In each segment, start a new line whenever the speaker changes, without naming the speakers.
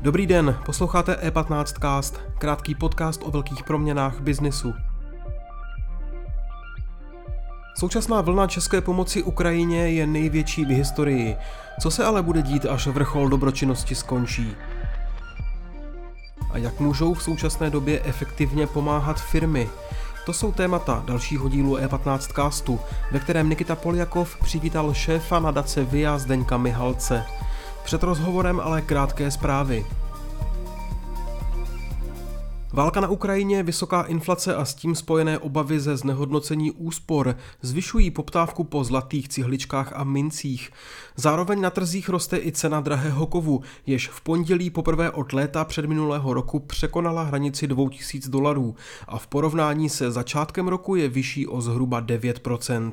Dobrý den, posloucháte E15 Cast, krátký podcast o velkých proměnách biznisu. Současná vlna české pomoci Ukrajině je největší v historii. Co se ale bude dít, až vrchol dobročinnosti skončí? A jak můžou v současné době efektivně pomáhat firmy? To jsou témata dalšího dílu E15 castu, ve kterém Nikita Poljakov přivítal šéfa nadace VIA Zdeňka Mihalce. Před rozhovorem ale krátké zprávy. Válka na Ukrajině, vysoká inflace a s tím spojené obavy ze znehodnocení úspor zvyšují poptávku po zlatých cihličkách a mincích. Zároveň na trzích roste i cena drahého kovu, jež v pondělí poprvé od léta předminulého roku překonala hranici 2000 dolarů a v porovnání se začátkem roku je vyšší o zhruba 9%.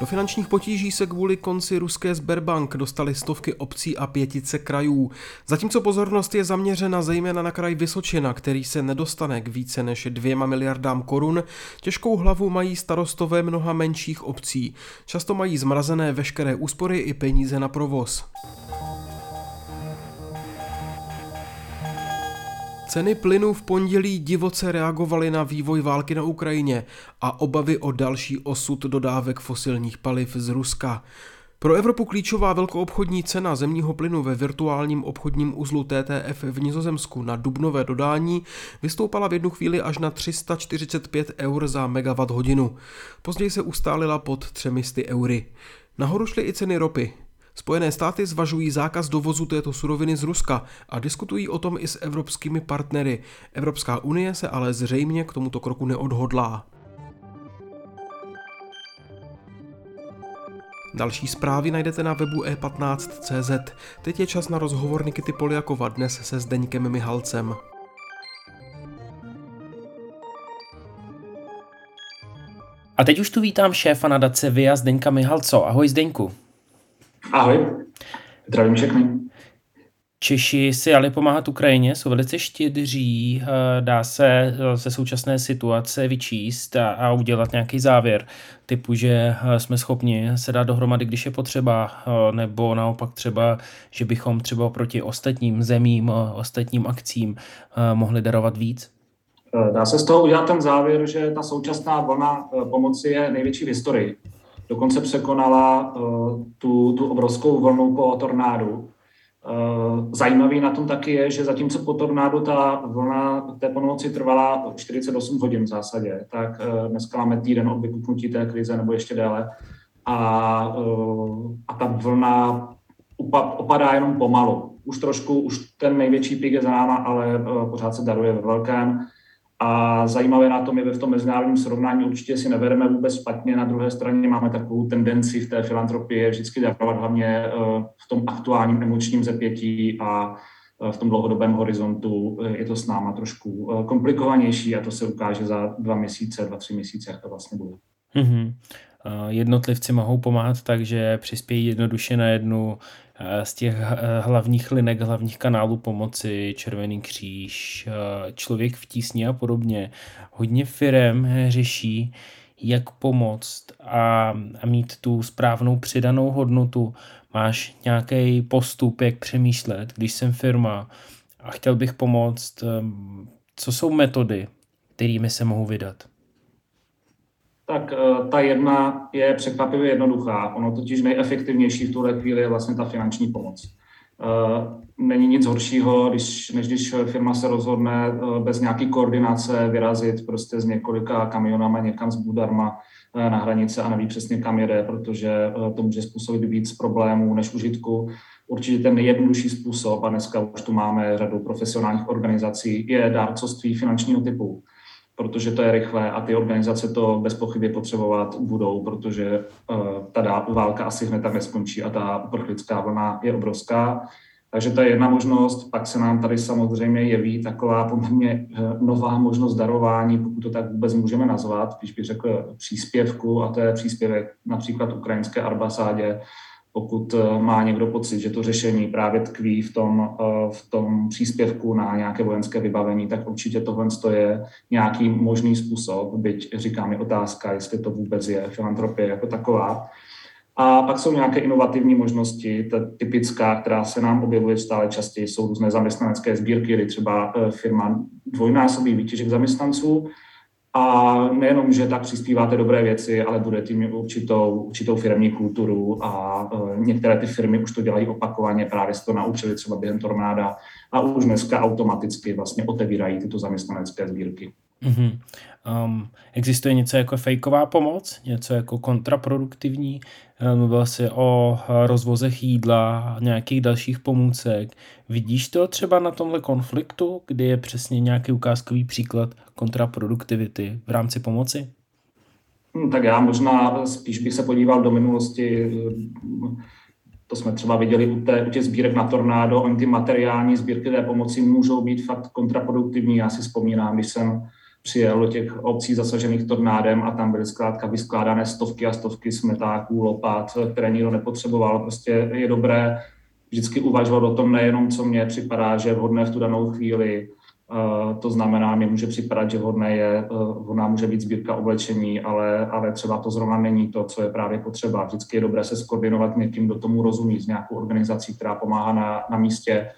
Do finančních potíží se kvůli konci ruské Sberbank dostali stovky obcí a pětice krajů. Zatímco pozornost je zaměřena zejména na kraj Vysočina, který se nedostane k více než dvěma miliardám korun, těžkou hlavu mají starostové mnoha menších obcí. Často mají zmrazené veškeré úspory i peníze na provoz. Ceny plynu v pondělí divoce reagovaly na vývoj války na Ukrajině a obavy o další osud dodávek fosilních paliv z Ruska. Pro Evropu klíčová velkoobchodní cena zemního plynu ve virtuálním obchodním uzlu TTF v Nizozemsku na dubnové dodání vystoupala v jednu chvíli až na 345 eur za megawatt hodinu. Později se ustálila pod 300 eury. Nahoru šly i ceny ropy. Spojené státy zvažují zákaz dovozu této suroviny z Ruska a diskutují o tom i s evropskými partnery. Evropská unie se ale zřejmě k tomuto kroku neodhodlá. Další zprávy najdete na webu e15.cz. Teď je čas na rozhovor Nikity Poliakova dnes se Zdeňkem Mihalcem.
A teď už tu vítám šéfa nadace VIA Zdeňka Mihalco. Ahoj Zdeňku.
Ahoj, zdravím všechny.
Češi si ale pomáhat Ukrajině, jsou velice štědří, eh, dá se eh, ze současné situace vyčíst a, a udělat nějaký závěr, typu, že eh, jsme schopni se dát dohromady, když je potřeba, nebo naopak třeba, že bychom třeba proti ostatním zemím, ostatním akcím mohli darovat víc?
Dá se z toho udělat ten závěr, že ta současná vlna pomoci je největší v historii dokonce překonala uh, tu, tu obrovskou vlnu po tornádu. Uh, zajímavý na tom taky je, že zatímco po tornádu ta vlna té pomoci trvala 48 hodin v zásadě, tak uh, dneska máme týden od vykupnutí té krize nebo ještě déle a, a ta vlna opadá jenom pomalu. Už trošku, už ten největší pík je za náma, ale pořád se daruje ve velkém. A zajímavé na tom je, že v tom mezinárodním srovnání určitě si nebereme vůbec špatně. Na druhé straně máme takovou tendenci v té filantropii vždycky darovat hlavně eh, v tom aktuálním emočním zepětí a eh, v tom dlouhodobém horizontu eh, je to s náma trošku komplikovanější a to se ukáže za dva měsíce, dva, tři měsíce, jak to vlastně bude. Mm-hmm.
Jednotlivci mohou pomáhat tak, že přispějí jednoduše na jednu Eh, z těch eh, hlavních linek, hlavních kanálů pomoci, Červený kříž, eh, člověk v tísni a podobně. Hodně firem řeší, jak pomoct a, a mít tu správnou přidanou hodnotu. Máš nějaký postup, jak přemýšlet, když jsem firma a chtěl bych pomoct, co jsou metody, kterými se mohu vydat?
Tak eh, ta jedna je překvapivě jednoduchá. Ono totiž nejefektivnější v tuhle chvíli je vlastně ta finanční pomoc. Eh, není nic horšího, když, než když firma se rozhodne eh, bez nějaké koordinace vyrazit prostě s několika kamionama někam z Budarma na hranice a neví přesně kam jede, protože to může způsobit víc problémů než užitku. Určitě ten nejjednodušší způsob, a dneska už tu máme řadu profesionálních organizací, je dárcovství finančního typu protože to je rychlé a ty organizace to bez pochyby potřebovat budou, protože uh, ta válka asi hned tak neskončí a ta uprchlická vlna je obrovská. Takže to je jedna možnost. Pak se nám tady samozřejmě jeví taková poměrně eh, nová možnost darování, pokud to tak vůbec můžeme nazvat, když bych řekl příspěvku, a to je příspěvek například ukrajinské ambasádě pokud eh, má někdo pocit, že to řešení právě tkví v tom, eh, v tom příspěvku na nějaké vojenské vybavení, tak určitě tohle je nějaký možný způsob, byť říkám je otázka, jestli to vůbec je filantropie jako taková. A pak jsou nějaké inovativní možnosti, ta typická, která se nám objevuje stále častěji, jsou různé zaměstnanecké sbírky, kdy třeba eh, firma dvojnásobí výtěžek zaměstnanců a nejenom, že tak přispíváte dobré věci, ale budete mít určitou, určitou firmní kulturu a uh, některé ty firmy už to dělají opakovaně, právě se to naučili třeba během tornáda a už dneska automaticky vlastně otevírají tyto zaměstnanecké sbírky.
Mm-hmm. Um, existuje něco jako fejková pomoc, něco jako kontraproduktivní? Eh, mluvil jsi o eh, rozvozech jídla a nějakých dalších pomůcek. Vidíš to třeba na tomhle konfliktu, kdy je přesně nějaký ukázkový příklad kontraproduktivity v rámci pomoci?
Hmm, tak já možná spíš bych se podíval do minulosti. To jsme třeba viděli u, té, u těch sbírek na tornádo. Oni ty materiální sbírky té pomoci můžou být fakt kontraproduktivní. Já si vzpomínám, když jsem přijel do těch obcí zasažených tornádem a tam byly zkrátka vyskládané stovky a stovky smetáků, lopat, které nikdo nepotřeboval. Prostě je dobré vždycky uvažovat o tom nejenom, co mně připadá, že je vhodné v tu danou chvíli, Uh, to znamená, mi může připadat, že vhodné je, uh, vhodná může být sbírka oblečení, ale, ale třeba to zrovna není to, co je právě potřeba. Vždycky je dobré se skoordinovat někým, kdo tomu rozumí, s nějakou organizací, která pomáhá na, na místě,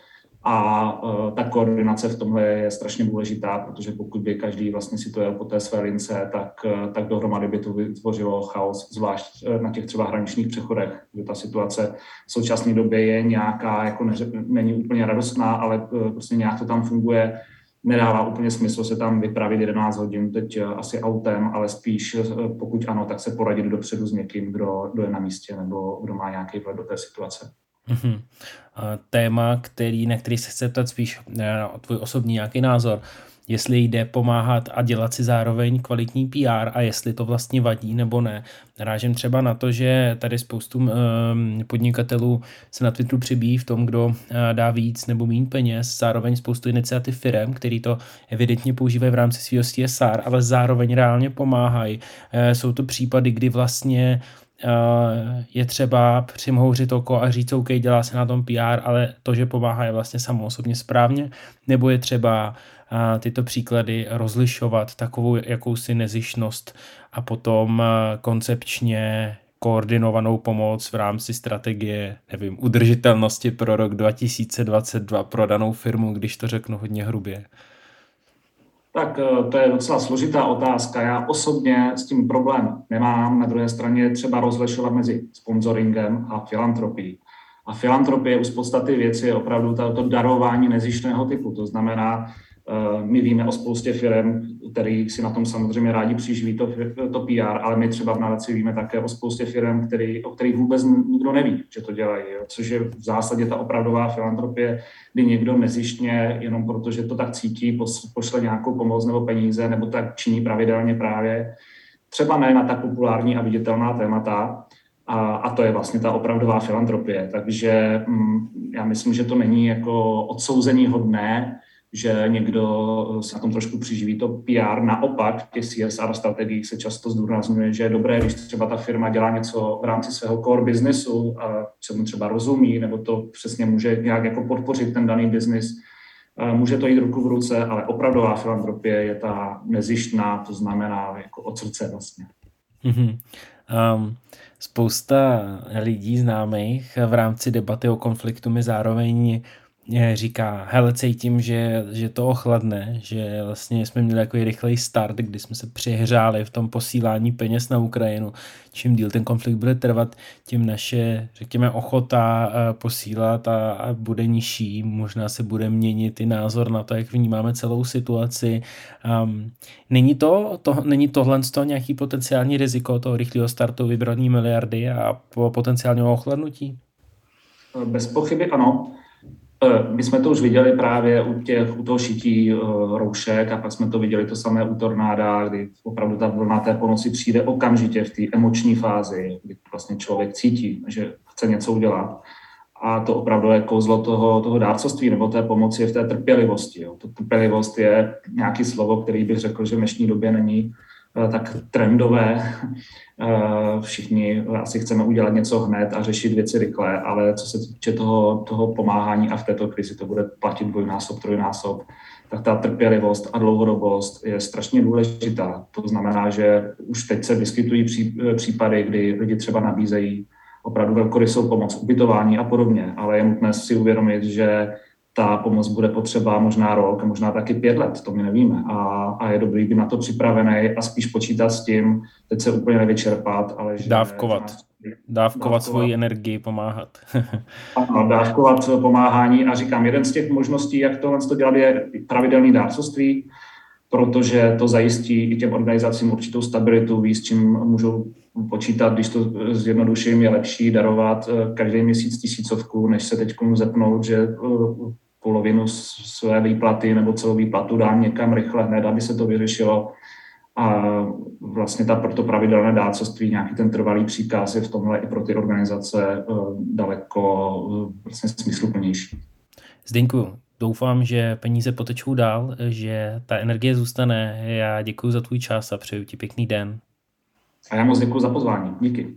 a uh, ta koordinace v tomhle je strašně důležitá, protože pokud by každý vlastně si to jel po té své lince, tak, uh, tak dohromady by to vytvořilo chaos, zvlášť uh, na těch třeba hraničních přechodech, kde ta situace v současné době je nějaká, jako neře, není úplně radostná, ale prostě nějak to tam funguje. Nedává úplně smysl se tam vypravit 11 hodin teď asi autem, ale spíš pokud ano, tak se poradit dopředu s někým, kdo, kdo je na místě nebo kdo má nějaký vhled do té situace.
Mm-hmm. Téma, který, na který se chce ptat spíš eh, o tvůj osobní nějaký názor, jestli jde pomáhat a dělat si zároveň kvalitní PR a jestli to vlastně vadí nebo ne. Rážím třeba na to, že tady spoustu ehm, podnikatelů se na Twitteru přibíjí v tom, kdo eh, dá víc nebo méně peněz, zároveň spoustu iniciativ firm, který to evidentně používají v rámci svého CSR, ale zároveň reálně pomáhají. Eh, jsou to případy, kdy vlastně Eh, je třeba přimhouřit oko a říct, OK, dělá se na tom PR, ale to, že pomáhá, je vlastně samo osobně správně, nebo je třeba eh, tyto příklady rozlišovat takovou jakousi nezišnost a potom eh, koncepčně koordinovanou pomoc v rámci strategie, nevím, udržitelnosti pro rok 2022 pro danou firmu, když to řeknu hodně hrubě.
Tak eh, to je docela složitá otázka. Já osobně s tím problém nemám. Na druhé straně třeba rozlišovat mezi sponsoringem a filantropií. A filantropie u z podstaty věci je opravdu to, darování nezištného typu. To znamená, my víme o spoustě firm, který si na tom samozřejmě rádi přiživí to, to PR, ale my třeba v nadaci víme také o spoustě firm, který, o kterých vůbec nikdo neví, že to dělají. Jo? Což je v zásadě ta opravdová filantropie, kdy někdo nezištně, jenom protože to tak cítí, pošle nějakou pomoc nebo peníze, nebo tak činí pravidelně právě. Třeba ne na tak populární a viditelná témata, a, a to je vlastně ta opravdová filantropie. Takže mm, já myslím, že to není jako odsouzení hodné, že někdo se na tom trošku přiživí to PR. Naopak v těch CSR strategiích se často zdůrazňuje, že je dobré, když třeba ta firma dělá něco v rámci svého core businessu, a mu třeba rozumí, nebo to přesně může nějak jako podpořit ten daný biznis, může to jít ruku v ruce, ale opravdová filantropie je ta nezištná, to znamená jako od srdce vlastně.
Mm-hmm. Um, spousta lidí známých v rámci debaty o konfliktu mi zároveň říká, hele, cítím, že, že to ochladne, že vlastně jsme měli jako rychlej start, kdy jsme se přihřáli v tom posílání peněz na Ukrajinu. Čím díl ten konflikt bude trvat, tím naše, řekněme, ochota eh, posílat a, a bude nižší. Možná se bude měnit i názor na to, jak vnímáme celou situaci. Um, není, to, to, není tohle to nějaký potenciální riziko toho rychlého startu vybraní miliardy a po potenciálního ochladnutí?
Bez pochyby ano. Eh, my jsme to už viděli právě u, těch, u toho šití uh, roušek a pak jsme to viděli to samé u tornáda, kdy opravdu ta vlna té ponosy přijde okamžitě v té emoční fázi, kdy vlastně člověk cítí, že chce něco udělat. A to opravdu je kouzlo toho, toho dárcovství nebo té pomoci v té trpělivosti. Jo. To trpělivost je nějaký slovo, který bych řekl, že v dnešní době není tak trendové. Všichni asi chceme udělat něco hned a řešit věci rychle, ale co se týče toho, toho pomáhání a v této krizi to bude platit dvojnásob, trojnásob, tak ta trpělivost a dlouhodobost je strašně důležitá. To znamená, že už teď se vyskytují případy, kdy lidi třeba nabízejí opravdu velkorysou pomoc, ubytování a podobně, ale je nutné si uvědomit, že ta pomoc bude potřeba možná rok, možná taky pět let, to my nevíme. A, a je dobrý být na to připravený a spíš počítat s tím, teď se úplně nevyčerpat, ale že...
Dávkovat. Dávkovat, dávkovat svoji energii, pomáhat.
ano, dávkovat pomáhání a říkám, jeden z těch možností, jak tohle to dělat, je pravidelný dárcovství, protože to zajistí i těm organizacím určitou stabilitu, ví, s čím můžou počítat, když to zjednoduším, je lepší darovat eh, každý měsíc tisícovku, než se teď zepnout, že eh, polovinu své výplaty nebo celou výplatu dám někam rychle hned, aby se to vyřešilo. A vlastně ta, proto pravidelné dácovství, nějaký ten trvalý příkaz je v tomhle i pro ty organizace eh, daleko vlastně smysluplnější.
Zdenku, doufám, že peníze potečou dál, že ta energie zůstane. Já děkuji za tvůj čas a přeju ti pěkný den.
A já moc děkuji za pozvání. Díky.